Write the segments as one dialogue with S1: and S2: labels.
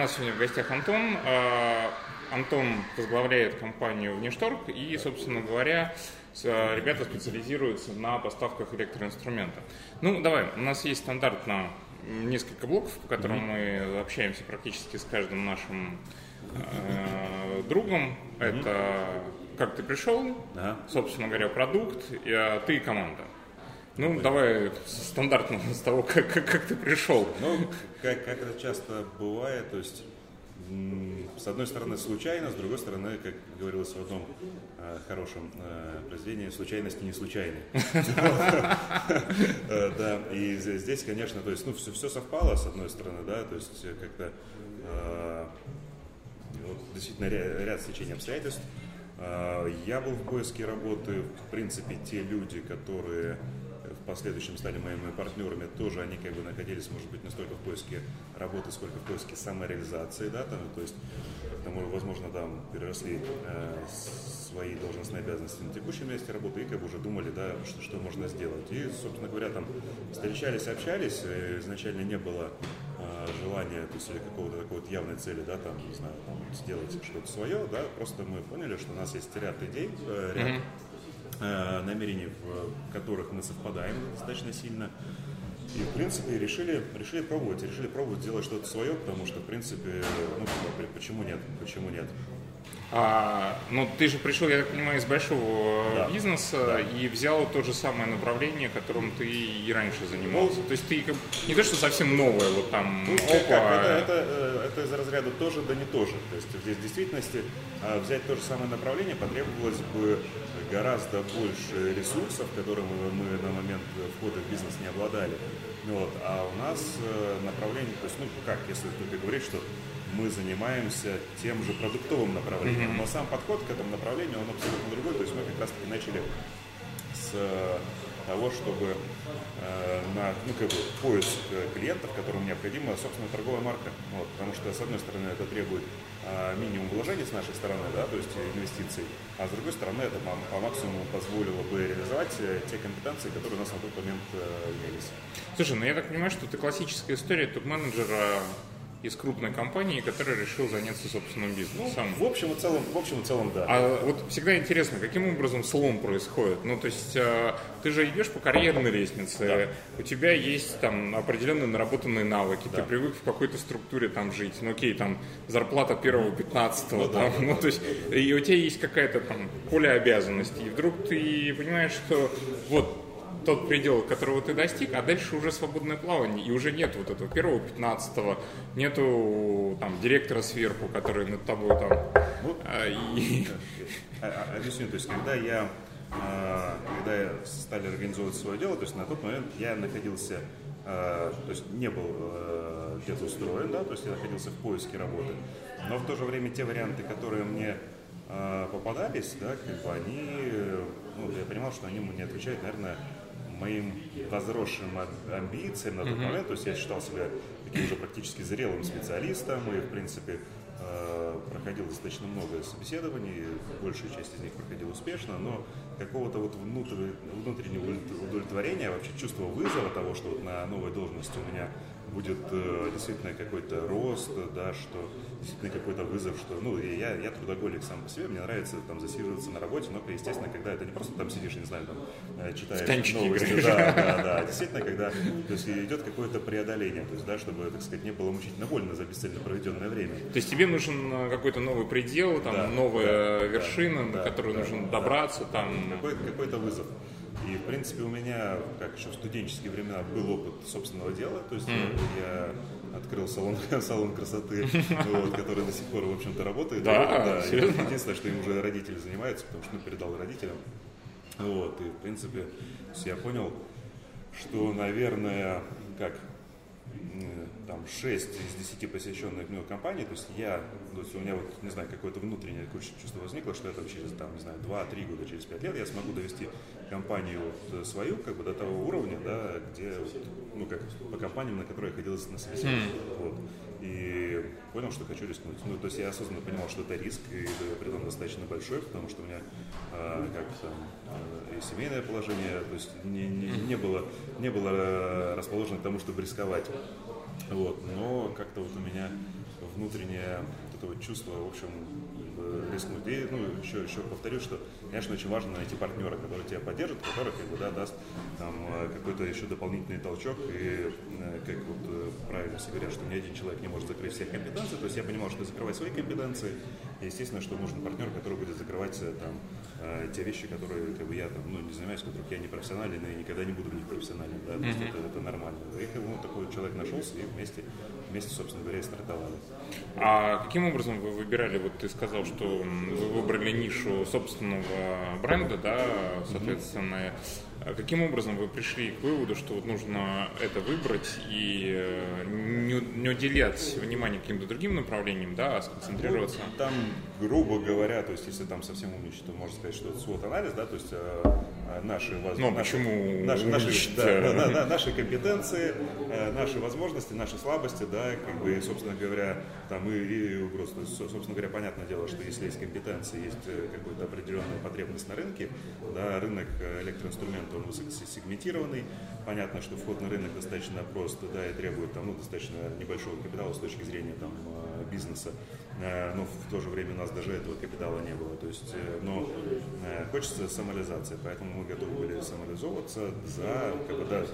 S1: нас сегодня в гостях Антон. А, Антон возглавляет компанию Внешторг и, собственно говоря, ребята специализируются на поставках электроинструмента. Ну, давай, у нас есть стандартно несколько блоков, по которым mm-hmm. мы общаемся практически с каждым нашим э, другом. Mm-hmm. Это как ты пришел, ага. собственно говоря, продукт, и, а, ты и команда. Ну, Ой. давай стандартно с того, как, как, как ты пришел.
S2: Ну, как, как это часто бывает, то есть с одной стороны случайно, с другой стороны, как говорилось в одном э, хорошем э, произведении, случайности не случайны. Э, да, и здесь, конечно, то есть, ну, все, совпало, с одной стороны, да, то есть как-то э, действительно ряд стечений обстоятельств. Э, я был в поиске работы, в принципе, те люди, которые последующем стали моими партнерами, тоже они как бы находились, может быть, не столько в поиске работы, сколько в поиске самореализации, да, там, то есть, тому, возможно, там переросли э, свои должностные обязанности на текущем месте работы и как бы уже думали, да, что, что можно сделать. И, собственно говоря, там встречались, общались, э, изначально не было э, желания, то есть или какого-то такой вот явной цели, да, там, не знаю, там, сделать что-то свое, да, просто мы поняли, что у нас есть ряд идей, э, ряд mm-hmm намерений, в которых мы совпадаем достаточно сильно. И, в принципе, решили, решили пробовать, решили пробовать сделать что-то свое, потому что, в принципе, ну, почему нет, почему нет.
S1: А, ну, ты же пришел, я так понимаю, из большого да. бизнеса да. и взял то же самое направление, которым ты и раньше занимался. Ну, то есть ты не то, что совсем новое, вот там, ну, опа. Как,
S2: это, это, э, это из разряда тоже, да не тоже. То есть здесь в действительности а, взять то же самое направление потребовалось бы гораздо больше ресурсов, которыми мы на момент входа в бизнес не обладали. Вот. А у нас э, направление, то есть, ну как, если только говорить, что мы занимаемся тем же продуктовым направлением, но сам подход к этому направлению, он абсолютно другой. То есть мы как раз таки начали с э, того, чтобы э, на ну, как бы, поиск клиентов, которым необходима собственная торговая марка. Вот, потому что, с одной стороны, это требует э, минимум вложений с нашей стороны, да, то есть инвестиций, а с другой стороны, это по, по максимуму позволило бы реализовать э, те компетенции, которые у нас на тот момент э, имелись.
S1: Слушай, ну я так понимаю, что это классическая история топ-менеджера из крупной компании, который решил заняться собственным бизнесом.
S2: Ну, в общем и целом, в общем и целом, да.
S1: А вот всегда интересно, каким образом слом происходит? Ну, то есть э, ты же идешь по карьерной лестнице, да. у тебя есть там определенные наработанные навыки, да. ты привык в какой-то структуре там жить. Ну, окей, там зарплата первого, пятнадцатого, ну, там, да, ну, то есть и у тебя есть какая-то там поле обязанностей, и вдруг ты понимаешь, что вот тот предел, которого ты достиг, а дальше уже свободное плавание, и уже нет вот этого первого, пятнадцатого, нету там директора сверху, который над тобой там.
S2: Ну, а, и... А, а, объясню, то есть когда я когда я стали организовывать свое дело, то есть на тот момент я находился, то есть не был где-то устроен, да, то есть я находился в поиске работы, но в то же время те варианты, которые мне попадались, да, как бы они, ну, я понимал, что они не отвечают, наверное, моим возросшим амбициям на тот mm-hmm. момент, то есть я считал себя таким уже практически зрелым специалистом и, в принципе, э, проходил достаточно много собеседований, большая часть из них проходила успешно, но какого-то вот внутреннего удовлетворения, вообще чувства вызова того, что вот на новой должности у меня будет э, действительно какой-то рост, да, что действительно какой-то вызов, что, ну, я, я трудоголик сам по себе, мне нравится там засиживаться на работе, но, естественно, когда это не просто там сидишь, не знаю, там, э, читаешь новости, да, да, да, а действительно, когда, то есть идет какое-то преодоление, то есть, да, чтобы, так сказать, не было мучительно больно за бесцельно проведенное время.
S1: То есть тебе нужен э, какой-то новый предел, там, да, новая да, вершина, да, на которую да, нужно да, добраться, там.
S2: Какой-то, какой-то вызов. И, в принципе, у меня, как еще в студенческие времена, был опыт собственного дела. То есть mm. я открыл салон, салон красоты, вот, который до сих пор, в общем-то, работает.
S1: Да, да.
S2: Единственное, что им уже родители занимаются, потому что ну, передал родителям. Вот, и, в принципе, я понял, что, наверное, как там 6 из 10 посещенных мной компаний, то есть я, то есть у меня вот, не знаю, какое-то внутреннее чувство возникло, что это через, там, не знаю, 2-3 года, через 5 лет я смогу довести компанию вот свою, как бы до того уровня, да, где, вот, ну, как по компаниям, на которые я ходил на собеседование. Mm. Вот. И понял, что хочу рискнуть. Ну, то есть я осознанно понимал, что это риск, и при этом достаточно большой, потому что у меня э, как там, э, и семейное положение, то есть не, не, не, было, не было расположено к тому, чтобы рисковать. Вот, но как-то вот у меня внутреннее вот это вот чувство, в общем, рискнуть. И, ну, еще, еще повторю, что, конечно, очень важно найти партнера, который тебя поддержит, который, как бы, да, даст там э, какой-то еще дополнительный толчок. И, э, как вот э, правильно все говорят, что ни один человек не может закрыть все компетенции. То есть я понимал, что закрывать свои компетенции, и, естественно, что нужен партнер, который будет закрывать там те вещи, которые как бы, я там, ну, не занимаюсь, в которых я не профессионален и никогда не буду в них профессионален. Да? То есть mm-hmm. это, это нормально. И ну, такой человек нашелся, и вместе, вместе, собственно говоря, и стартовали.
S1: А каким образом вы выбирали, вот ты сказал, что вы выбрали нишу собственного бренда, да, соответственно, а каким образом вы пришли к выводу, что вот нужно это выбрать и э, не, не уделять внимание каким-то другим направлениям, да, а сконцентрироваться? Ну,
S2: там, грубо говоря, то есть если там совсем умничать, то можно сказать, что это SWOT-анализ, да, то есть э, э наши возможности.
S1: Ну, почему
S2: наши, наши, да, да, да, наши компетенции, э, наши возможности, наши слабости, да, как бы, собственно говоря, там и, и. То есть, собственно говоря, понятное дело, что если есть компетенции, есть э, какая-то определенная потребность на рынке, да, рынок электроинструментов он высокосегментированный. Понятно, что вход на рынок достаточно прост, да, и требует там, ну, достаточно небольшого капитала с точки зрения там, э, бизнеса. Э, но в то же время у нас даже этого капитала не было. То есть, э, но хочется самореализации, поэтому мы готовы были самореализовываться за,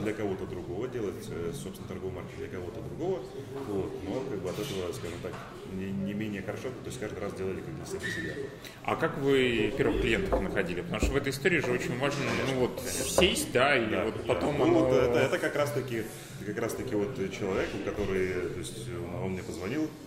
S2: для кого-то другого, делать, собственно, торговый маркет для кого-то другого. Вот, но как бы от этого, скажем так, не, не менее хорошо, то есть каждый раз делали как для себя.
S1: А как вы первых клиентов находили? Потому что в этой истории же очень важно, ну вот, сесть, да, и да, вот потом
S2: да. Ну, оно... это, это как раз таки как раз таки вот человек, который, то есть он мне позвонил, э, вот,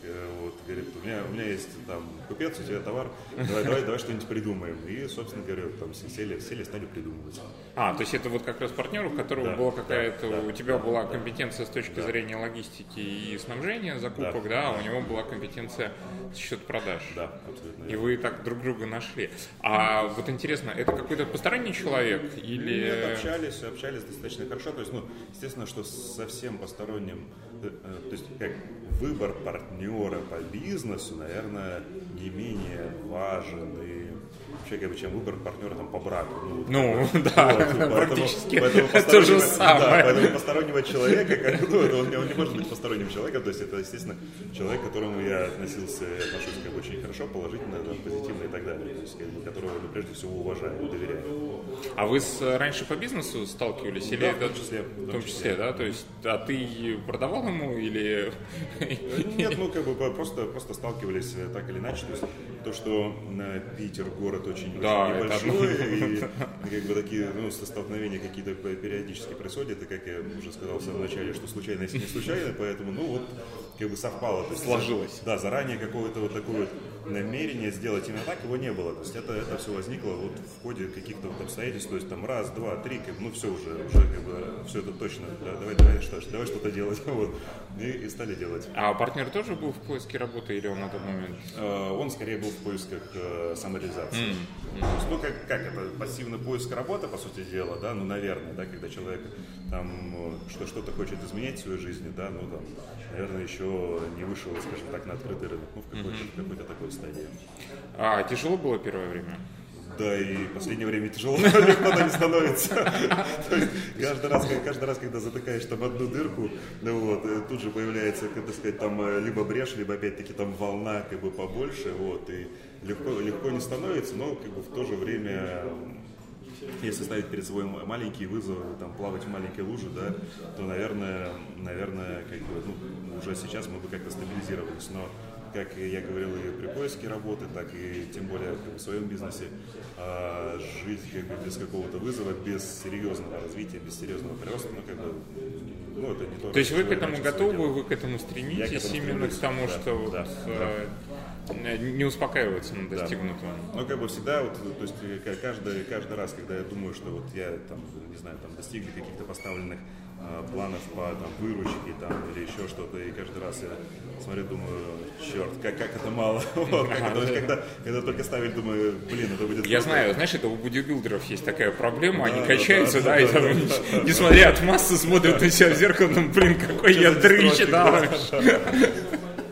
S2: говорит, у меня, у меня есть там купец, у тебя товар, давай, давай, давай что-нибудь придумаем. И, собственно говоря, там сели, сели, стали придумывать.
S1: А, то есть это вот как раз партнер, у которого да, была какая-то, да, у тебя да, была компетенция с точки да. зрения логистики и снабжения закупок, да, да, а у него была компетенция счет продаж.
S2: Да, абсолютно.
S1: И вы так друг друга нашли. А вот интересно, это какой-то посторонний человек или...
S2: Нет, общались, общались достаточно хорошо. То есть, ну, естественно, что совсем посторонним, э, э, то есть как выбор партнера по бизнесу, наверное, не менее важен и бы, чем выбор партнера там, по браку.
S1: Ну, ну да, вот, практически поэтому, то же самое.
S2: Да, поэтому постороннего человека, как, ну, это, он, он не может быть посторонним человеком, то есть это, естественно, человек, к которому я относился, отношусь как бы, очень хорошо, положительно, там, позитивно и так далее, то есть, которого ну, прежде всего уважаю и доверяю.
S1: А вы с, раньше по бизнесу сталкивались? Или
S2: да, в том числе.
S1: В том числе, да? То есть, а ты продавал ему или...
S2: Нет, ну, как бы просто, просто сталкивались э, так или иначе. То есть, то, что на Питер город очень, да, очень небольшой, и, и как бы такие ну, столкновения какие-то периодически происходят, и как я уже сказал в самом начале, что случайность не случайно, поэтому, ну вот, как бы совпало. То
S1: есть, Сложилось.
S2: Да, заранее какое-то вот такое вот намерение сделать именно так, его не было. То есть это, это все возникло вот в ходе каких-то вот обстоятельств, то есть там раз, два, три, как, ну все уже, уже как бы все это точно, да, давай, давай, что, давай что-то делать, вот, и, и стали делать.
S1: А партнер тоже был в поиске работы или он на тот момент?
S2: Uh, он скорее был в поисках uh, самореализации. Mm. Mm. ну как, как это, пассивный поиск работы, по сути дела, да, ну наверное, да, когда человек там что, что-то хочет изменять в своей жизни, да, ну там, наверное, еще не вышел, скажем так, на открытый рынок, ну в какой-то, mm-hmm. какой-то такой стадии.
S1: А тяжело было первое время?
S2: Да, и в последнее время тяжело, легко не становится. То есть каждый раз, каждый раз, когда затыкаешь там одну дырку, ну вот, э, тут же появляется, так сказать, там э, либо брешь, либо опять-таки там волна как бы побольше, вот, и легко, легко не становится, но как бы в то же время если ставить перед собой маленькие вызовы, там, плавать в маленькой луже, да, то, наверное, наверное, как бы, ну, уже сейчас мы бы как-то стабилизировались. Но как я говорил и при поиске работы, так и тем более как бы, в своем бизнесе, а, жить как бы без какого-то вызова, без серьезного развития, без серьезного прироста, ну как бы, ну это не то.
S1: То есть вы к этому готовы, вы к этому стремитесь, к этому именно к тому, да, что да, вот, да. не успокаиваться на достигнутом.
S2: Да. Ну как бы всегда, вот, то есть каждый, каждый раз, когда я думаю, что вот я там, не знаю, там достигли каких-то поставленных планов по там, выручке там, или еще что-то, и каждый раз я смотрю, думаю, черт, как, как это мало. вот, как это, когда, когда только ставить, думаю, блин, это будет...
S1: Я знаю, знаешь, это у бодибилдеров есть такая проблема, они качаются, да, и там, несмотря от массы, смотрят на себя в зеркало, ну, блин, какой я дрыщ, да.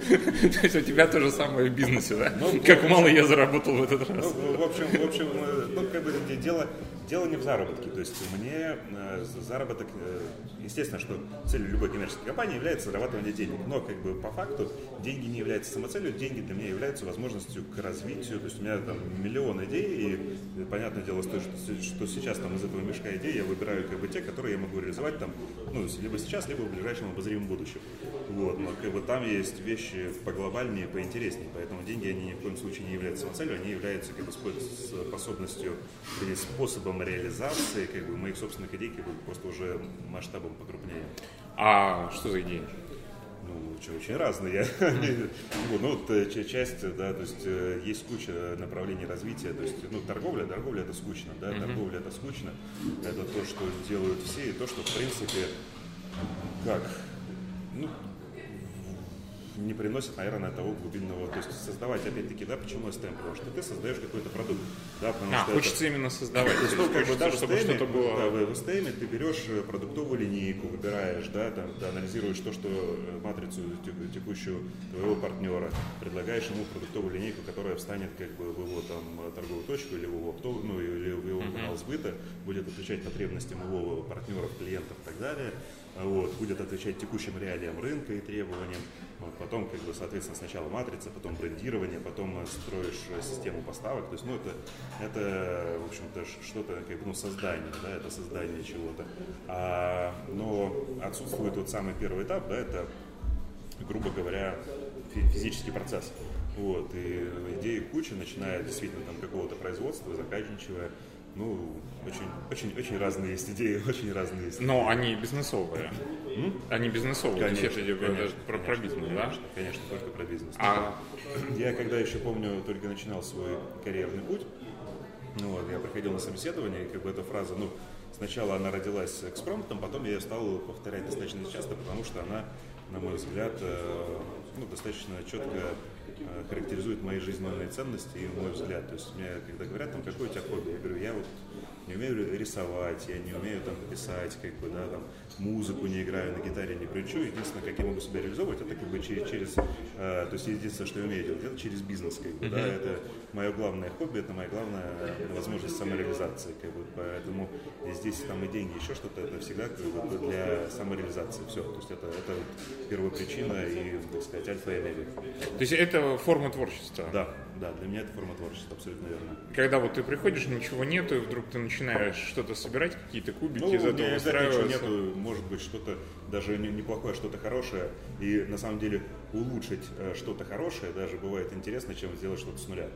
S1: То есть у тебя то же самое в бизнесе, да? Ну, как мало я заработал в этот раз.
S2: Ну, в общем, в общем, ну, как бы дело, дело не в заработке. То есть мне э, заработок, э, естественно, что целью любой коммерческой компании является зарабатывание денег. Но как бы по факту деньги не являются самоцелью, деньги для меня являются возможностью к развитию. То есть у меня там миллион идей, и понятное дело, что, что сейчас там из этого мешка идей я выбираю как бы те, которые я могу реализовать там, ну, либо сейчас, либо в ближайшем обозримом будущем. Вот, но как бы там есть вещи поглобальнее, поинтереснее, поэтому деньги, они ни в коем случае не являются самоцелью, они являются как бы способностью или способом реализации как бы моих собственных идей, как бы просто уже масштабом покрупнее.
S1: А что за идеи?
S2: Ну, очень, очень разные. ну, вот э, часть, да, то есть э, есть куча направлений развития, то есть, ну, торговля, торговля это скучно, да, торговля это скучно, это то, что делают все, и то, что, в принципе, как, ну, не приносит, наверное, того глубинного, то есть создавать, опять-таки, да, почему STEM? Потому что ты создаешь какой-то продукт, да, потому
S1: а,
S2: что
S1: хочется
S2: это...
S1: именно создавать, то есть, ну, как бы, да,
S2: чтобы что-то было... Да, в STEM ты берешь э, продуктовую линейку, выбираешь, да, там, ты анализируешь то, что э, матрицу текущую твоего партнера, предлагаешь ему продуктовую линейку, которая встанет как бы в его там торговую точку или в его, ну, или в его канал сбыта, будет отвечать потребностям его партнеров, клиентов и так далее, вот, будет отвечать текущим реалиям рынка и требованиям. Вот, потом, как бы, соответственно, сначала матрица, потом брендирование, потом строишь систему поставок. То есть, ну, это, это в общем-то, что-то, как бы, ну, создание, да, это создание чего-то. А, но отсутствует вот самый первый этап, да, это, грубо говоря, физический процесс. Вот, и идеи куча, начиная действительно там какого-то производства, заканчивая ну, очень, очень, очень разные есть идеи, очень разные есть.
S1: Но они бизнесовые. М? Они бизнесовые.
S2: Конечно,
S1: То есть
S2: конечно,
S1: про, про бизнес,
S2: конечно,
S1: да?
S2: Конечно, только про бизнес.
S1: А...
S2: Я когда еще помню, только начинал свой карьерный путь, ну вот, я проходил на собеседование, и как бы эта фраза, ну, сначала она родилась экспромтом, потом я ее стал повторять достаточно часто, потому что она, на мой взгляд, э, ну, достаточно четко характеризует мои жизненные ценности и мой взгляд. То есть мне, когда говорят, там, какое у тебя хобби, я говорю, я вот не умею рисовать, я не умею там писать, как бы, да, там, музыку не играю, на гитаре не кричу. Единственное, как я могу себя реализовывать, это как бы через, через э, то есть единственное, что я умею делать, это через бизнес, как бы, да, это мое главное хобби, это моя главная возможность самореализации, как бы, поэтому здесь там и деньги, еще что-то, это всегда как бы для самореализации, все, то есть это, это первопричина и, так сказать, альфа и омега.
S1: То есть это форма творчества?
S2: Да, да, для меня это форма творчества, абсолютно верно.
S1: Когда вот ты приходишь, ничего нету, и вдруг ты начинаешь что-то собирать, какие-то кубики, ну, из этого
S2: устраиваться. нету, может быть, что-то даже неплохое, что-то хорошее, и на самом деле улучшить э, что-то хорошее даже бывает интересно, чем сделать что-то с нуля.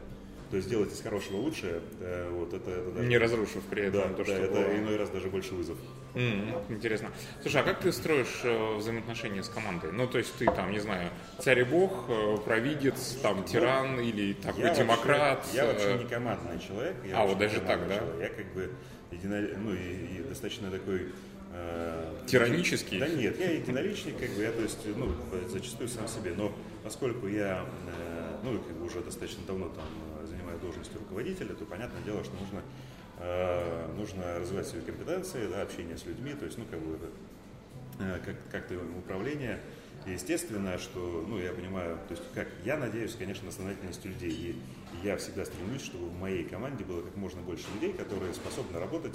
S2: То есть сделать из хорошего лучшее, э, вот это, это
S1: даже... Не разрушив при этом
S2: да,
S1: то,
S2: да,
S1: что
S2: это было. иной раз даже больше вызов.
S1: Mm, интересно. Слушай, а как ты строишь э, взаимоотношения с командой? Ну, то есть ты там, не знаю, царь и бог, э, провидец, там, ну, тиран или такой я демократ?
S2: Вообще, я вообще не командный человек. Я
S1: а, вот даже так, да?
S2: Человек. Я как бы едино... ну, и, и достаточно такой
S1: э, Тиранический?
S2: Да нет, я единоличник, как бы я, то есть, ну, зачастую сам себе, но поскольку я, э, ну, как бы уже достаточно давно там должности руководителя, то понятное дело, что нужно, э, нужно развивать свои компетенции, да, общение с людьми, то есть, ну, как бы, э, как, как-то управление. И естественно, что, ну, я понимаю, то есть, как я надеюсь, конечно, на сознательность людей. И я всегда стремлюсь, чтобы в моей команде было как можно больше людей, которые способны работать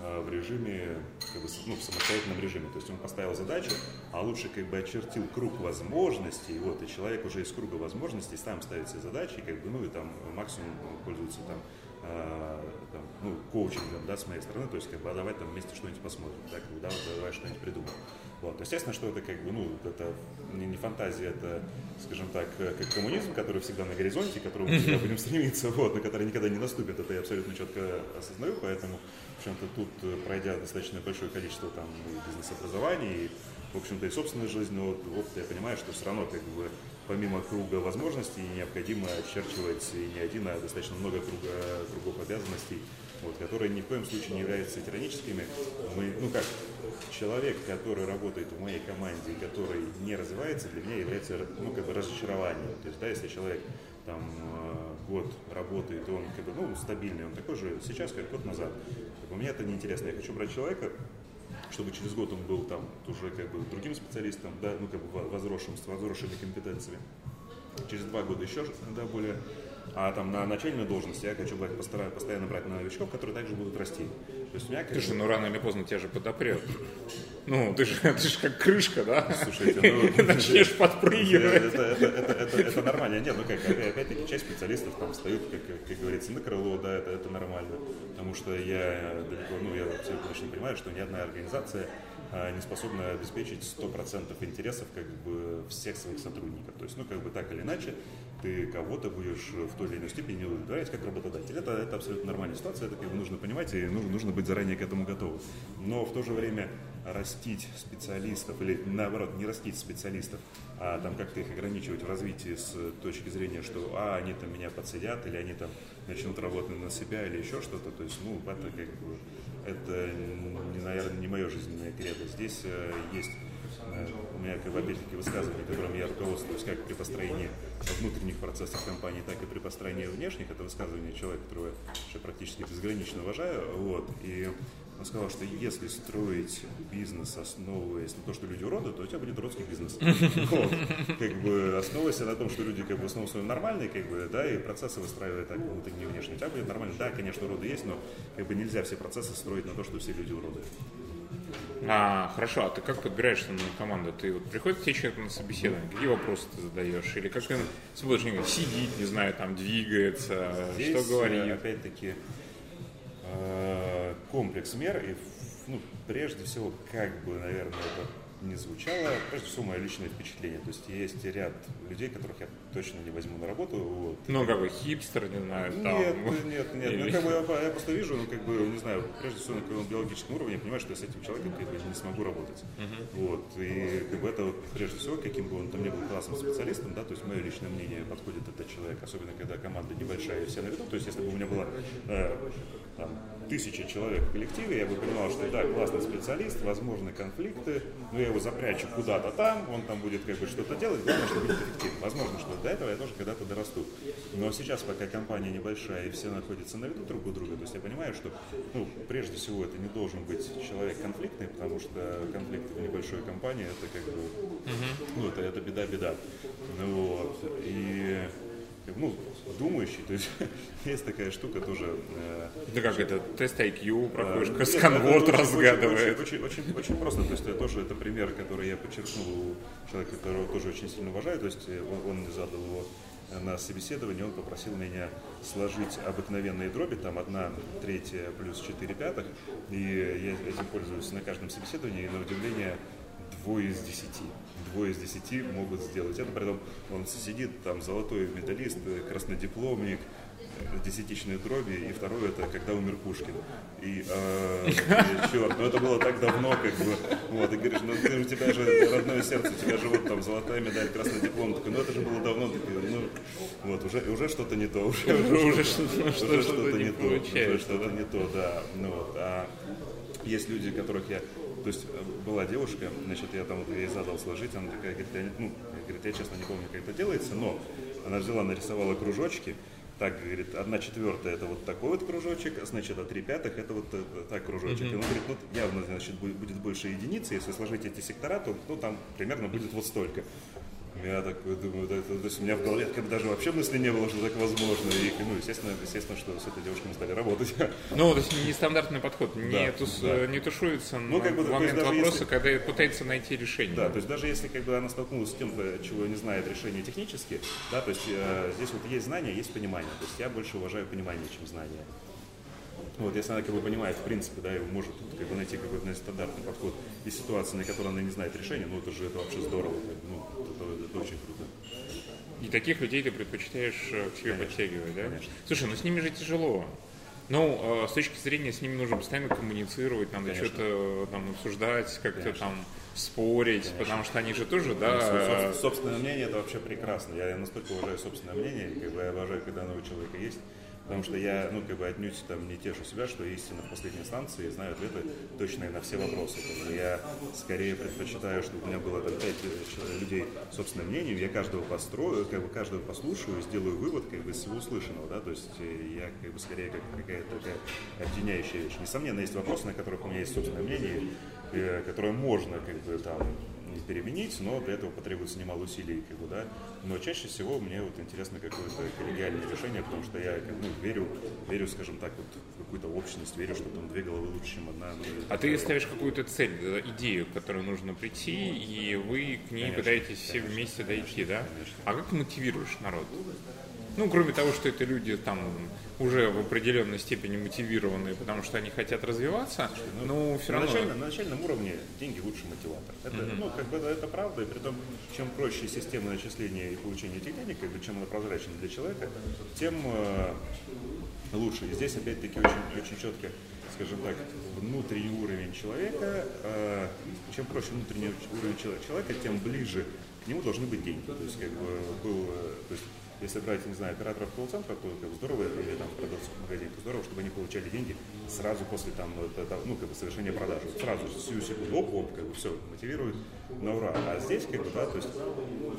S2: э, в режиме, как бы, ну, в самостоятельном режиме. То есть он поставил задачу, а лучше как бы очертил круг возможностей, вот, и человек уже из круга возможностей сам ставит себе задачи, как бы, ну, и там максимум пользуется там, э, там ну, коучингом, да, с моей стороны, то есть, как бы, а давай там вместе что-нибудь посмотрим, так, да, вот, давай что-нибудь придумаем. Вот. Естественно, что это как бы, ну, это не, не фантазия, это, скажем так, как коммунизм, который всегда на горизонте, к которому мы всегда будем стремиться, вот, на который никогда не наступит, это я абсолютно четко осознаю, поэтому, в общем-то, тут, э, пройдя достаточно большое количество там бизнес-образований, и, в общем-то, и собственной жизненного опыта, я понимаю, что все равно, как бы, помимо круга возможностей, необходимо очерчивать не один, а достаточно много круга, кругов обязанностей, вот, которые ни в коем случае не являются тираническими. Мы, ну как, человек, который работает в моей команде, который не развивается, для меня является ну, как бы разочарованием. То есть, да, если человек там э, год работает, он как бы, ну, стабильный, он такой же сейчас, как год назад. Бы, мне это неинтересно. Я хочу брать человека, чтобы через год он был там уже как бы другим специалистом, да, ну как бы возросшим, с возросшими компетенциями. через два года еще да, более а там на начальной должности я хочу брать, постараюсь постоянно брать новичков, которые также будут расти.
S1: То есть у меня, Слушай, ну рано или поздно тебя же подопрет. Ну, ты же, ты же как крышка, да?
S2: Слушайте, ну...
S1: Начнешь подпрыгивать.
S2: Это, это, это, это, это нормально. Нет, ну как, опять-таки, часть специалистов там встают, как, как говорится, на крыло, да, это, это нормально. Потому что я далеко, ну, я абсолютно точно понимаю, что ни одна организация не способна обеспечить 100% интересов как бы всех своих сотрудников. То есть, ну, как бы так или иначе, ты кого-то будешь в той или иной степени удовлетворять как работодатель. Это, это абсолютно нормальная ситуация, это как бы нужно понимать и нужно, нужно быть заранее к этому готовым. Но в то же время растить специалистов, или наоборот, не растить специалистов, а там как-то их ограничивать в развитии с точки зрения, что а, они там меня подсидят, или они там начнут работать на себя, или еще что-то, то есть, ну, это как бы это, наверное, не мое жизненное кредо. Здесь э, есть э, у меня, как бы, опять-таки, которым я руководствуюсь как при построении внутренних процессов компании, так и при построении внешних. Это высказывание человека, которого я практически безгранично уважаю. Вот, и он сказал, что если строить бизнес, основываясь на том, что люди уроды, то у тебя будет уродский бизнес. Вот. Как бы основываясь на том, что люди как бы в основном своем нормальные, как бы, да, и процессы выстраивают так внутренне и внешне, у тебя будет нормально. Да, конечно, уроды есть, но как бы нельзя все процессы строить на то, что все люди уроды.
S1: А, хорошо, а ты как подбираешь на команду? Ты вот приходит тебе человек на собеседование, какие вопросы ты задаешь? Или как он смотришь, сидит, не знаю, там двигается, Здесь, что говорит?
S2: Э, опять-таки, Э, комплекс мер, и ну, прежде всего, как бы, наверное, это не звучало, прежде всего, мое личное впечатление. То есть есть ряд людей, которых я точно не возьму на работу. Вот.
S1: Ну, как бы хипстер, не знаю,
S2: там. Нет, нет, нет. Или... Ну, как бы я, я просто вижу, ну, как бы, не знаю, прежде всего на каком биологическом уровне, я понимаю, что я с этим человеком как бы, не смогу работать. Uh-huh. Вот. И как бы это вот, прежде всего, каким бы он там не был классным специалистом, да, то есть мое личное мнение подходит этот человек, особенно когда команда небольшая и все на виду. То есть если бы у меня была э, там, тысяча человек в коллективе, я бы понимал, что да, классный специалист, возможны конфликты, но я его запрячу куда-то там, он там будет как бы что-то делать, главное, что будет эффективно. Возможно, что до этого я тоже когда-то дорасту. Но сейчас, пока компания небольшая и все находятся на виду друг у друга, то есть я понимаю, что ну, прежде всего это не должен быть человек конфликтный, потому что конфликт в небольшой компании это как бы, ну, это, это беда-беда. Ну, вот. И ну, думающий, то есть есть такая штука тоже.
S1: Э, да как это, тест IQ проходишь, э, сканворд разгадывает.
S2: Очень, очень, очень, очень просто, то есть это тоже это пример, который я подчеркнул у человека, которого тоже очень сильно уважаю, то есть он, он мне задал его на собеседовании, он попросил меня сложить обыкновенные дроби, там одна третья плюс четыре пятых, и я этим пользуюсь на каждом собеседовании, и на удивление двое из десяти двое из десяти могут сделать. Это при том, он сидит, там, золотой медалист, краснодипломник, десятичные дроби, и второе это когда умер Пушкин. И, э, и черт, ну это было так давно, как бы, вот, и говоришь, ну ты, у тебя же родное сердце, у тебя же вот там золотая медаль, красный диплом, такой, ну это же было давно, такой, ну, вот, уже, уже что-то не то, уже, уже, уже что-то, что-то не то, уже что-то не то, да, ну вот, а есть люди, которых я то есть э, была девушка, значит, я там вот ей задал сложить, она такая, говорит, я, ну, говорит, я честно не помню, как это делается, но она взяла, нарисовала кружочки, так, говорит, одна четвертая это вот такой вот кружочек, значит, а три пятых это вот э, так кружочек. Mm-hmm. И он говорит, ну, явно, значит, будет больше единицы, если сложить эти сектора, то ну, там примерно будет вот столько. Я такой думаю, да, это, то есть у меня в голове как бы даже вообще мысли не было, что так возможно. И, ну, естественно, естественно, что с этой девушкой мы стали работать.
S1: Ну, то есть нестандартный подход, не, да, тус, да. не тушуется ну, на как бы, момент вопроса, если... когда пытается найти решение.
S2: Да, то есть даже если как бы она столкнулась с тем, чего не знает решение технически, да, то есть э, здесь вот есть знания, есть понимание. То есть я больше уважаю понимание, чем знания. Вот, если она как бы понимает, в принципе, да, и может как бы, найти какой-то стандартный подход и ситуации, на которой она не знает решения, ну это же это вообще здорово, ну, это, это очень круто.
S1: И таких людей ты предпочитаешь э, к себе Конечно. подтягивать, да?
S2: Конечно.
S1: Слушай, ну с ними же тяжело. Ну, э, с точки зрения с ними нужно постоянно коммуницировать, надо что-то там обсуждать, как-то там спорить, Конечно. потому что они же тоже, да.
S2: Ну, собственное мнение это вообще прекрасно. Я настолько уважаю собственное мнение, как бы я обожаю, когда оно у человека есть. Потому что я, ну, как бы отнюдь там не тешу себя, что истина в последней инстанции, знаю ответы точные на все вопросы. Я скорее предпочитаю, чтобы у меня было там пять людей собственным мнением, я каждого построю, как бы каждого послушаю, сделаю вывод как бы из всего услышанного, да, то есть э, я как бы скорее как какая-то такая объединяющая вещь. Несомненно, есть вопросы, на которых у меня есть собственное мнение, э, которое можно как бы там переменить, но для этого потребуется немало усилий, как бы, да. Но чаще всего мне вот интересно какое-то коллегиальное решение, потому что я ну, верю, верю, скажем так, вот, в какую-то общность, верю, что там две головы лучше, чем одна. Ну,
S1: а ты ставишь какую-то цель, э, идею, к которой нужно прийти, и вы к ней конечно, пытаетесь все конечно, вместе дойти, конечно, да? Конечно. А как мотивируешь народ? Ну, кроме того, что это люди там уже в определенной степени мотивированные, потому что они хотят развиваться, ну, но все равно...
S2: Начально, на начальном уровне деньги лучший мотиватор. Это, mm-hmm. ну, как бы это правда, и при том, чем проще система начисления и получения этих денег, как бы, чем она прозрачна для человека, тем э, лучше. И здесь, опять-таки, очень, очень четко, скажем так, внутренний уровень человека, э, чем проще внутренний уровень человека, тем ближе к нему должны быть деньги. То есть, как бы, был, э, то есть, если брать, не знаю, операторов колл-центра, то как здорово, или там продавцов магазин, то здорово, чтобы они получали деньги сразу после там, ну, как бы совершения продажи. Вот сразу сию секунду, оп, оп, как бы все, мотивирует на ура. А здесь, как бы, да, то есть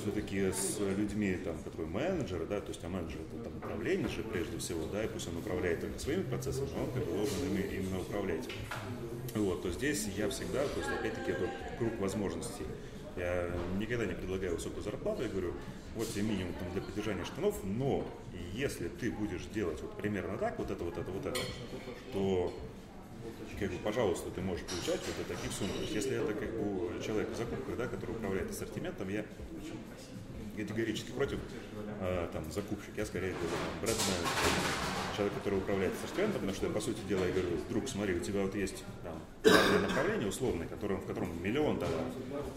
S2: все-таки с людьми, там, которые менеджеры, да, то есть, а менеджер это там управление же прежде всего, да, и пусть он управляет только своими процессами, но он как бы должен ими именно управлять. Вот, то здесь я всегда, то есть опять-таки это круг возможностей. Я никогда не предлагаю высокую зарплату, я говорю, вот тебе минимум там, для поддержания штанов, но если ты будешь делать вот примерно так, вот это, вот это, вот это, то как бы, пожалуйста, ты можешь получать вот таких сумм. То есть, если это как бы человек в закупках, да, который управляет ассортиментом, я категорически против э, там, закупщик. Я скорее говорю, брат человек, который управляет ассортиментом, потому что, по сути дела, я говорю, друг, смотри, у тебя вот есть там, направление условное, которое, в котором миллион товаров,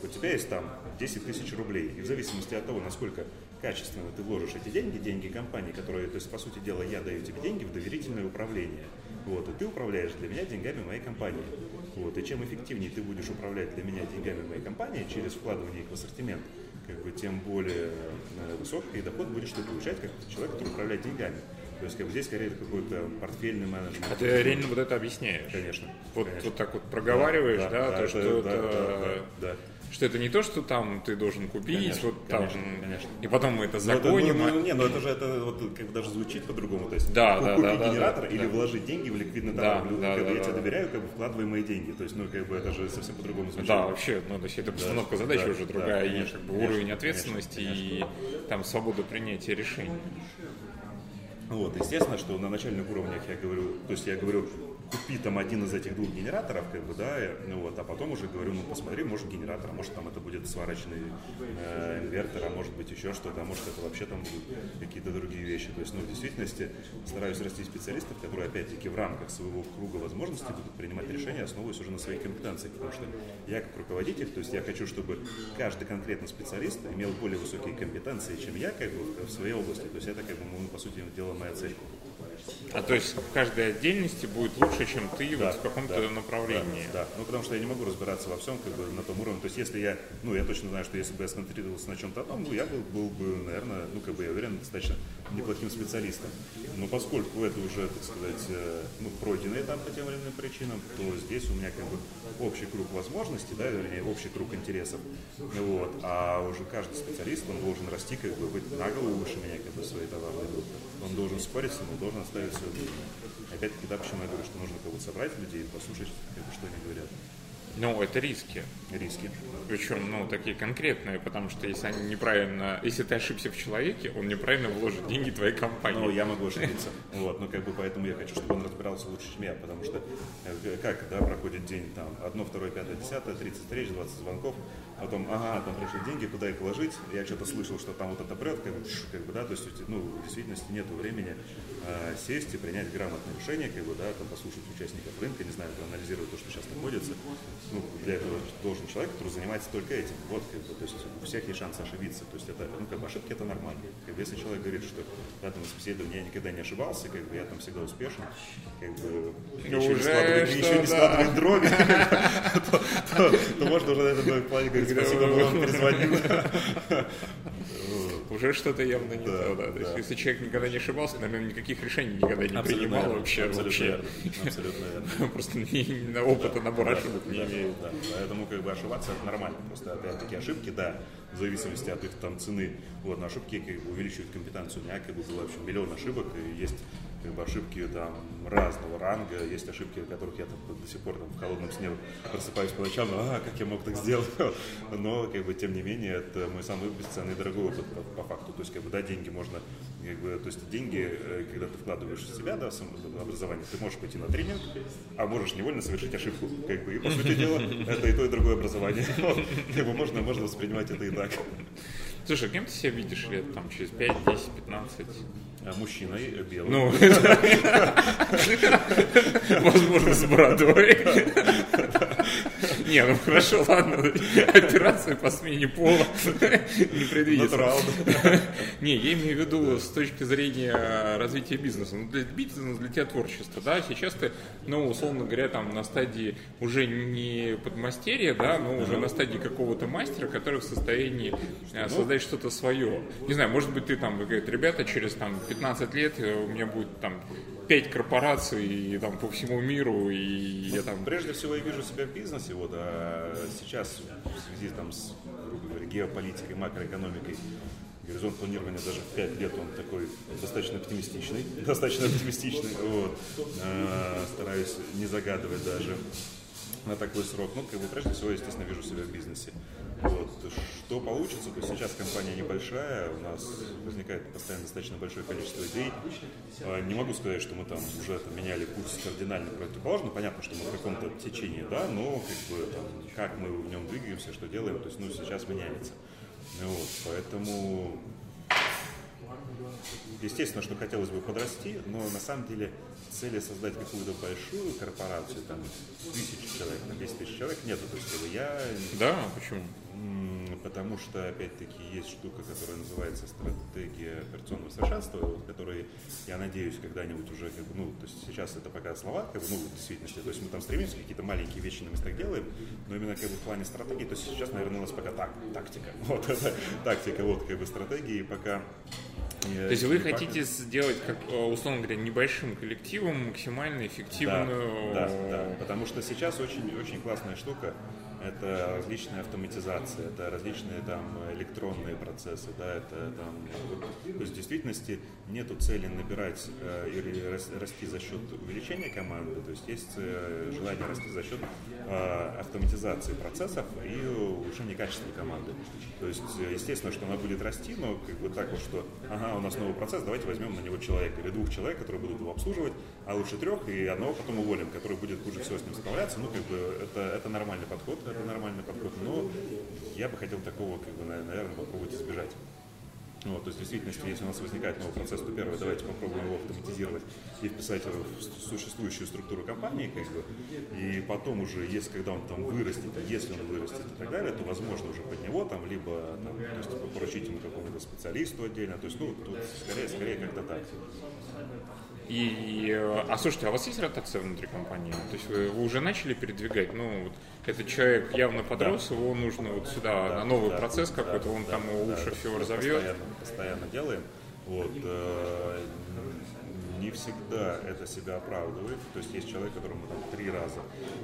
S2: у тебя есть там 10 тысяч рублей, и в зависимости от того, насколько качественно ты вложишь эти деньги, деньги компании, которые, то есть, по сути дела, я даю тебе деньги в доверительное управление, вот, и ты управляешь для меня деньгами моей компании. Вот, и чем эффективнее ты будешь управлять для меня деньгами моей компании через вкладывание их в ассортимент, как бы, тем более э, высокий доход будешь ты получать как человек, который управляет деньгами. То есть как бы здесь скорее это какой-то портфельный менеджмент.
S1: А ты реально вот это объясняешь?
S2: Конечно.
S1: Вот,
S2: конечно.
S1: вот так вот проговариваешь, да, да, да то, это, что да, это... Да, да, да что это не то, что там ты должен купить, конечно, вот там, конечно, конечно. и потом мы это законим.
S2: Ну, ну, ну, не, ну это же это вот как даже звучит по-другому, то есть
S1: да, да,
S2: купить
S1: да,
S2: генератор
S1: да,
S2: или
S1: да.
S2: вложить деньги в ликвидный товар. Да, ну, да, как да, я да, тебе да. доверяю, как бы вкладывай мои деньги, то есть ну как бы это же совсем по-другому звучит.
S1: Да, вообще, ну то есть это постановка да, задачи да, уже другая, да, конечно, и как бы, конечно, уровень ответственности конечно, конечно. и там свобода принятия решений.
S2: Вот, естественно, что на начальных уровнях я говорю, то есть я говорю, купи там один из этих двух генераторов, как бы, да, ну вот, а потом уже говорю, ну посмотри, может генератор, а может там это будет сварочный э, инвертор, а может быть еще что-то, а может это вообще там будут какие-то другие вещи. То есть, ну, в действительности стараюсь расти специалистов, которые, опять-таки, в рамках своего круга возможностей будут принимать решения, основываясь уже на своих компетенциях, потому что я как руководитель, то есть я хочу, чтобы каждый конкретно специалист имел более высокие компетенции, чем я, как бы, в своей области. То есть это, как бы, ну, по сути дела, моя цель.
S1: А то есть в каждой отдельности будет лучше, чем ты да, вот в каком-то
S2: да,
S1: направлении.
S2: Да, да, ну потому что я не могу разбираться во всем как бы на том уровне. То есть если я, ну я точно знаю, что если бы я сконцентрировался на чем-то одном, ну я был, был бы, наверное, ну как бы я уверен, достаточно неплохим специалистом. Но поскольку это уже, так сказать, э, ну, пройденный этап по тем или иным причинам, то здесь у меня как бы общий круг возможностей, да, вернее, общий круг интересов. Вот, а уже каждый специалист, он должен расти, как бы быть на голову выше меня, как бы своей товарной группы. Он должен спорить с ним, должен оставить свое мнение. Опять-таки, да, почему я говорю, что нужно кого-то собрать людей и послушать, как бы, что они говорят.
S1: Ну, это риски.
S2: Риски.
S1: Причем, ну, такие конкретные, потому что если они неправильно, если ты ошибся в человеке, он неправильно вложит деньги твоей компании.
S2: Ну, я могу ошибиться. Вот, ну, как бы, поэтому я хочу, чтобы он разбирался лучше, чем я, потому что э, как, да, проходит день, там, одно, второе, пятое, десятое, 30 встреч, 20 звонков, потом, ага, там пришли деньги, куда их вложить, я что-то слышал, что там вот это прет, как бы, как бы, да, то есть, ну, в действительности нет времени э, сесть и принять грамотное решение, как бы, да, там, послушать участников рынка, не знаю, проанализировать то, что сейчас находится, ну, для этого должен человек, который занимается только этим. Вот, как бы, то есть у всех есть шанс ошибиться. То есть это, ну, как бы ошибки это нормально. Как бы, если человек говорит, что в этом собеседовании я никогда не ошибался, как бы я там всегда успешен, как бы ну, еще, не складывает, еще не складывает дроби, то можно уже на этом плане говорить, спасибо, он перезвонил.
S1: Уже что-то явно не то, да. То есть, если человек никогда не ошибался, наверное, никаких решений никогда не принимал вообще. Абсолютно верно. Просто опыта набора ошибок не имеет.
S2: Поэтому как бы ошибаться это нормально. Просто опять-таки ошибки, да, в зависимости от их там цены. Вот, но ошибки как бы увеличивают компетенцию. У меня как бы было вообще миллион ошибок, и есть как бы ошибки там разного ранга, есть ошибки, которых я там, до сих пор там, в холодном сне просыпаюсь по ночам, а, как я мог так сделать, но, как бы, тем не менее, это мой самый бесценный дорогой опыт по, по факту, то есть, как бы, да, деньги можно, бы, то есть, деньги, э, когда ты вкладываешь в себя, да, в образование, ты можешь пойти на тренинг, а можешь невольно совершить ошибку, как бы, и, по сути дела, это и то, и другое образование, как бы, можно, можно воспринимать это и так.
S1: Слушай, кем ты себя видишь лет там через 5, 10, 15?
S2: Мужчиной белым.
S1: Ну, возможно, с бородой. Не, ну хорошо, ладно. Операция по смене пола не предвидится. Не, я имею в виду с точки зрения развития бизнеса. Ну, для бизнеса, для тебя творчество, да, сейчас ты, ну, условно говоря, там на стадии уже не подмастерья, да, но уже на стадии какого-то мастера, который в состоянии э, создать что-то свое. Не знаю, может быть, ты там, говорит, ребята, через там 15 лет э, у меня будет там пять корпораций и, там по всему миру и
S2: ну,
S1: я там.
S2: Прежде всего я вижу себя в бизнесе, вот, а сейчас в связи там с, грубо говоря, геополитикой, макроэкономикой, горизонт планирования даже в 5 лет он такой достаточно оптимистичный, достаточно оптимистичный, вот, а, стараюсь не загадывать даже на такой срок. Ну, как бы прежде всего, естественно, вижу себя в бизнесе. Вот. Что получится, то сейчас компания небольшая, у нас возникает постоянно достаточно большое количество идей. А, не могу сказать, что мы там уже там, меняли курс кардинально противоположно. Понятно, что мы в каком-то течении, да, но как бы там, как мы в нем двигаемся, что делаем, то есть ну, сейчас меняется. Вот, поэтому естественно, что хотелось бы подрасти, но на самом деле цели создать какую-то большую корпорацию, там, тысяч человек, на 10 тысяч человек нету. То есть, как я...
S1: Да, почему?
S2: Потому что, опять-таки, есть штука, которая называется стратегия операционного совершенства, вот, которой, я надеюсь, когда-нибудь уже, как бы, ну, то есть сейчас это пока слова, как бы, ну, в действительности, то есть мы там стремимся, какие-то маленькие вещи на местах делаем, но именно как бы в плане стратегии, то есть сейчас, наверное, у нас пока так, тактика, вот, это тактика, вот, как бы стратегии пока
S1: то есть вы хотите сделать, как, э, условно говоря, небольшим коллективом максимально эффективную...
S2: Да, да, да, потому что сейчас очень, очень классная штука это различная автоматизация, это различные там электронные процессы, да, это там, то есть в действительности нету цели набирать э, или расти за счет увеличения команды, то есть есть э, желание расти за счет э, автоматизации процессов и улучшения качества команды. То есть, естественно, что она будет расти, но как бы так вот, что ага, у нас новый процесс, давайте возьмем на него человека или двух человек, которые будут его обслуживать, а лучше трех, и одного потом уволим, который будет хуже всего с ним справляться. Ну, как бы это, это нормальный подход, это нормальный подход, но я бы хотел такого, как бы, наверное, попробовать избежать. Вот, то есть, в действительности, если у нас возникает новый процесс, то первое, давайте попробуем его автоматизировать и вписать в существующую структуру компании, как бы, и потом уже, если когда он там вырастет, если он вырастет и так далее, то, возможно, уже под него там, либо там, то есть, ему какому-то специалисту отдельно, то есть, ну, тут скорее, скорее как-то так.
S1: И, а слушайте, а у вас есть ротация внутри компании? То есть вы, вы уже начали передвигать? Ну, вот, этот человек явно подрос, да. его нужно вот сюда да, на новый да, процесс какой-то, он да, там его лучше да, всего разовьет.
S2: Постоянно, постоянно делаем. Вот, э, не всегда это себя оправдывает. То есть есть человек, которого мы там три раза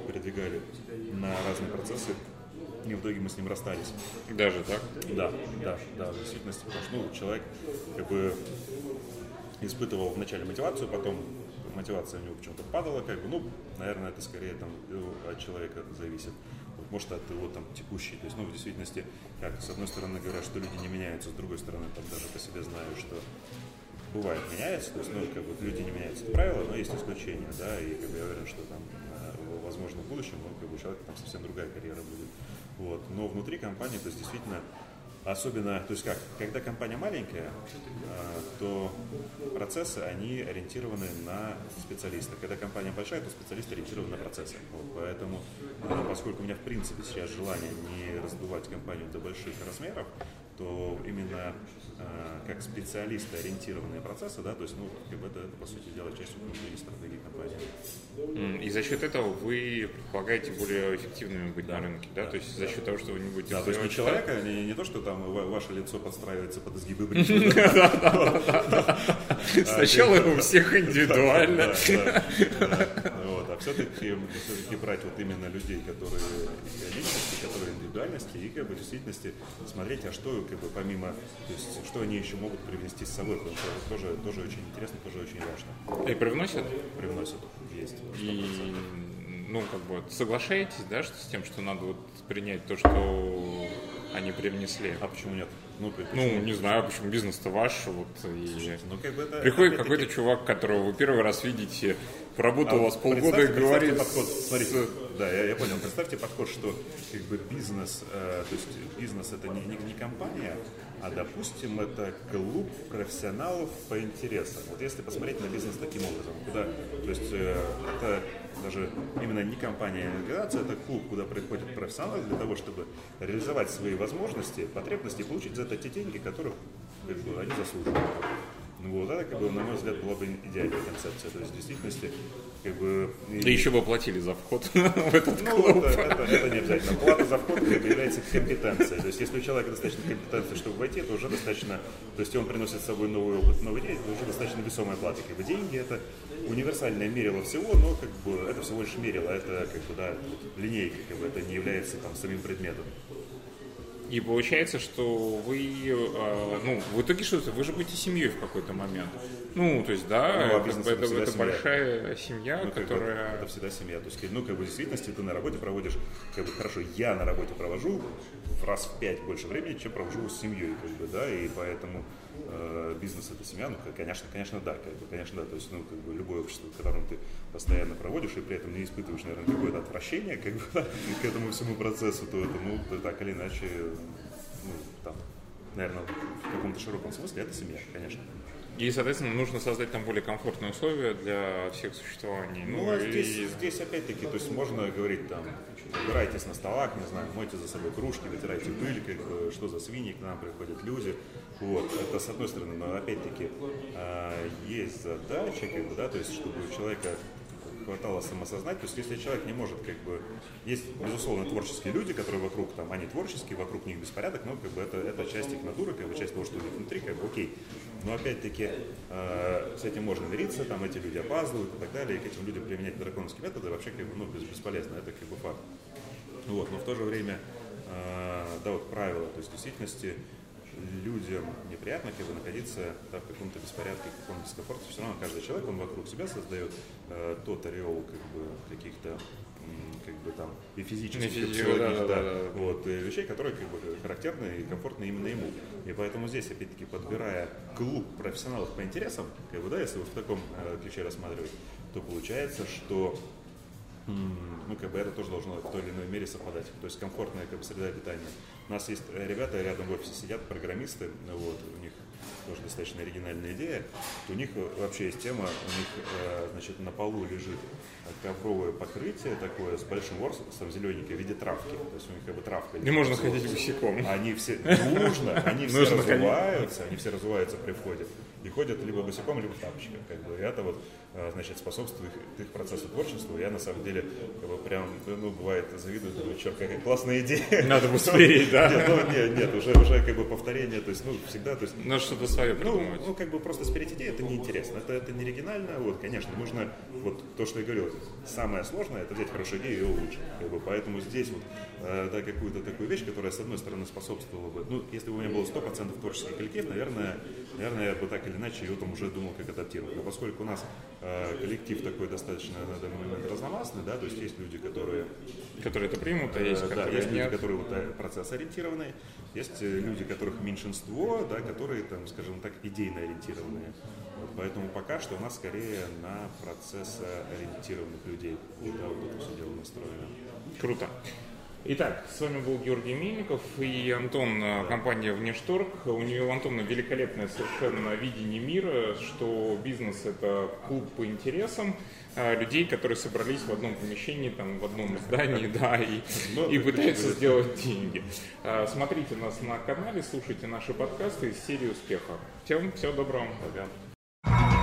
S2: передвигали на разные процессы, и в итоге мы с ним расстались.
S1: Даже так?
S2: Да, да, да, в действительности, потому что ну, человек как бы испытывал вначале мотивацию, потом мотивация у него почему-то падала, как бы, ну, наверное, это скорее там от человека зависит. Вот, может, от его там текущей. То есть, ну, в действительности, как с одной стороны говорят, что люди не меняются, с другой стороны, там даже по себе знаю, что бывает меняется, то есть, ну, как бы люди не меняются, это правило, но есть исключения, да, и как бы я уверен, что там, э, возможно, в будущем, ну, как бы у человека там совсем другая карьера будет. Вот. Но внутри компании, то есть, действительно, Особенно, то есть как, когда компания маленькая, а, то процессы, они ориентированы на специалиста. Когда компания большая, то специалисты ориентированы на процессы. Вот, поэтому, ну, поскольку у меня в принципе сейчас желание не раздувать компанию до больших размеров, то именно э, как специалисты ориентированные процессы, да, то есть, ну, как бы это, это по сути дела часть внутренней стратегии компании.
S1: И за счет этого вы предполагаете более эффективными быть да. на рынке, да? да? То есть за счет того, что вы не будете
S2: Да, то есть не человека, не, не то, что там ваше лицо подстраивается под изгибы
S1: Сначала у всех индивидуально.
S2: Все-таки, все-таки брать вот именно людей, которые личности, которые индивидуальности, и как бы в действительности смотреть, а что как бы помимо, то есть что они еще могут привнести с собой, потому что это тоже, тоже очень интересно, тоже очень важно.
S1: И привносят?
S2: Привносят, есть. 100%.
S1: И ну, как бы соглашаетесь, да, что с тем, что надо вот принять то, что они привнесли?
S2: А почему нет?
S1: Ну, ну не знаю, почему бизнес-то ваш, вот, и
S2: ну, как бы это,
S1: приходит какой-то чувак, которого вы первый раз видите, поработал а у вас полгода и говорит...
S2: Подход, смотрите, да, я, я понял, представьте подход, что как бы бизнес, э, то есть бизнес это не, не, не компания, а, допустим, это клуб профессионалов по интересам. Вот если посмотреть на бизнес таким образом, куда, то есть э, это даже именно не компания, а организация, это клуб, куда приходят профессионалы для того, чтобы реализовать свои возможности, потребности и получить за это те деньги, которых как бы, они заслуживают. Ну вот это, как бы, на мой взгляд, была бы идеальная концепция. То есть, в действительности, как бы...
S1: Да и... еще бы платили за вход в этот ну, клуб.
S2: Это, это, это не обязательно. Плата за вход как бы, является компетенцией. То есть, если у человека достаточно компетенции, чтобы войти, то уже достаточно... То есть, он приносит с собой новый опыт, новый день, это уже достаточно весомая плата. Как бы, деньги – это универсальное мерило всего, но как бы, это всего лишь мерило, это как бы, да, линейка, как бы, это не является там, самим предметом.
S1: И получается, что вы, э, ну, в итоге что то вы же будете семьей в какой-то момент. Ну, то есть, да, ну, а это, это, это, это большая семья, ну, которая...
S2: Как бы, это всегда семья. То есть, ну, как бы в действительности ты на работе проводишь, как бы хорошо, я на работе провожу в раз в пять больше времени, чем провожу с семьей, как бы, да, и поэтому э, бизнес это семья, ну, конечно, конечно, да, как бы, конечно, да, то есть, ну, как бы любое общество, в котором ты постоянно проводишь и при этом не испытываешь, наверное, какое-то отвращение, как бы, к этому всему процессу, то это, ну, так или иначе, ну, там, наверное, в каком-то широком смысле это семья, конечно.
S1: И, соответственно, нужно создать там более комфортные условия для всех существований.
S2: Ну, ну а и... здесь, здесь опять-таки, то есть можно говорить там, убирайтесь на столах, не знаю, мойте за собой кружки, вытирайте пыль, как что за свиньи, к нам приходят люди. Вот, это с одной стороны, но опять-таки э, есть задача, как бы, да, то есть чтобы у человека хватало самосознать. То есть если человек не может, как бы, есть, безусловно, творческие люди, которые вокруг, там, они творческие, вокруг них беспорядок, но как бы это, это часть их натуры, как бы часть того, что у них внутри, как бы окей. Но опять-таки э, с этим можно мириться, там эти люди опаздывают и так далее, и к этим людям применять драконовские методы вообще как бы, ну, бесполезно, это как бы факт. Вот, но в то же время, э, да, вот правило, то есть в действительности людям неприятно как бы, находиться да, в каком-то беспорядке, в каком-то дискомфорте. Все равно каждый человек, он вокруг себя создает э, тот ореол как бы, каких-то как бы там и физических, и психологических, да, да, да, да. Вот, и вещей, которые как бы характерны и комфортны именно ему. И поэтому здесь, опять-таки, подбирая клуб профессионалов по интересам, как бы, да, если вот в таком э, ключе рассматривать, то получается, что ну, как бы это тоже должно в той или иной мере совпадать. То есть комфортная как бы, среда обитания. У нас есть э, ребята рядом в офисе сидят, программисты, вот, у них тоже достаточно оригинальная идея. У них э, вообще есть тема, у них, э, значит, на полу лежит ковровое покрытие такое с большим ворсом зелененькое в виде травки. То есть у них как бы травка.
S1: Не можно ходить босиком.
S2: Они все, нужно, они все разуваются, они все разуваются при входе и ходят либо босиком, либо в тапочках. Как бы. И это вот, значит, способствует их процессу творчества. Я на самом деле как бы, прям, ну, бывает, завидую, думаю, черт, какая классная идея.
S1: Надо бы спереть, да?
S2: Нет, ну, нет, нет, уже, уже как бы повторение, то есть, ну, всегда, то есть...
S1: Надо что-то свое
S2: придумать. Ну, ну, как бы просто спереть идею, это неинтересно, это, это не оригинально, вот, конечно, нужно, вот, то, что я говорил, самое сложное, это взять хорошую идею и ее улучшить, как бы, поэтому здесь вот, э, да, какую-то такую вещь, которая, с одной стороны, способствовала бы, ну, если бы у меня было 100% творческий коллектив, наверное, наверное, я бы так или иначе его там уже думал, как адаптировать. Но поскольку у нас э, коллектив такой достаточно на данный момент разномастный, да, то есть есть люди, которые...
S1: Которые это примут, а есть,
S2: э, которые Да, есть нет. люди, которые вот, э, процесс ориентированные, есть э, люди, которых меньшинство, да, которые, там, скажем так, идейно ориентированные. Вот, поэтому пока что у нас скорее на процесс ориентированных людей. Да, вот это все дело настроено.
S1: Круто. Итак, с вами был Георгий Мельников и Антон, э, компания Внешторг. У нее у Антона великолепное совершенно видение мира, что бизнес – это клуб по интересам э, людей, которые собрались в одном помещении, там, в одном здании, да, и, и пытаются сделать деньги. Э, смотрите нас на канале, слушайте наши подкасты из серии успеха. Всем всего доброго. Пока.